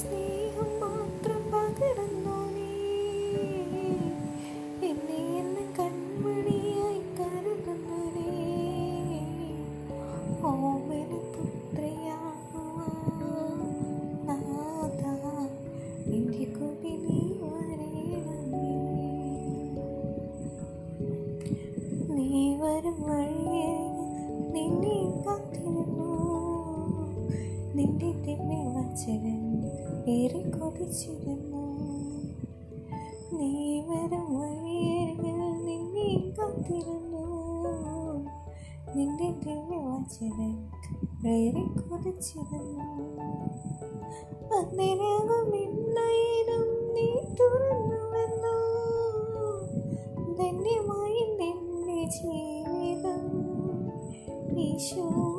sleep. നിന്റെ തിന്മേ ഏറെ കൊതിച്ചിരുന്നു. നീ വരും വഴിയരികിൽ നിന്നെ കാത്തിരുന്നു. നിന്റെ തിന്മേ ഏറെ കൊതിച്ചിരുന്നു. അന്നേരകം ഇന്നായിരം നീ തുറന്നുവെന്നു. ധന്യമായി നിന്റെ ജീവിതം ഈശോ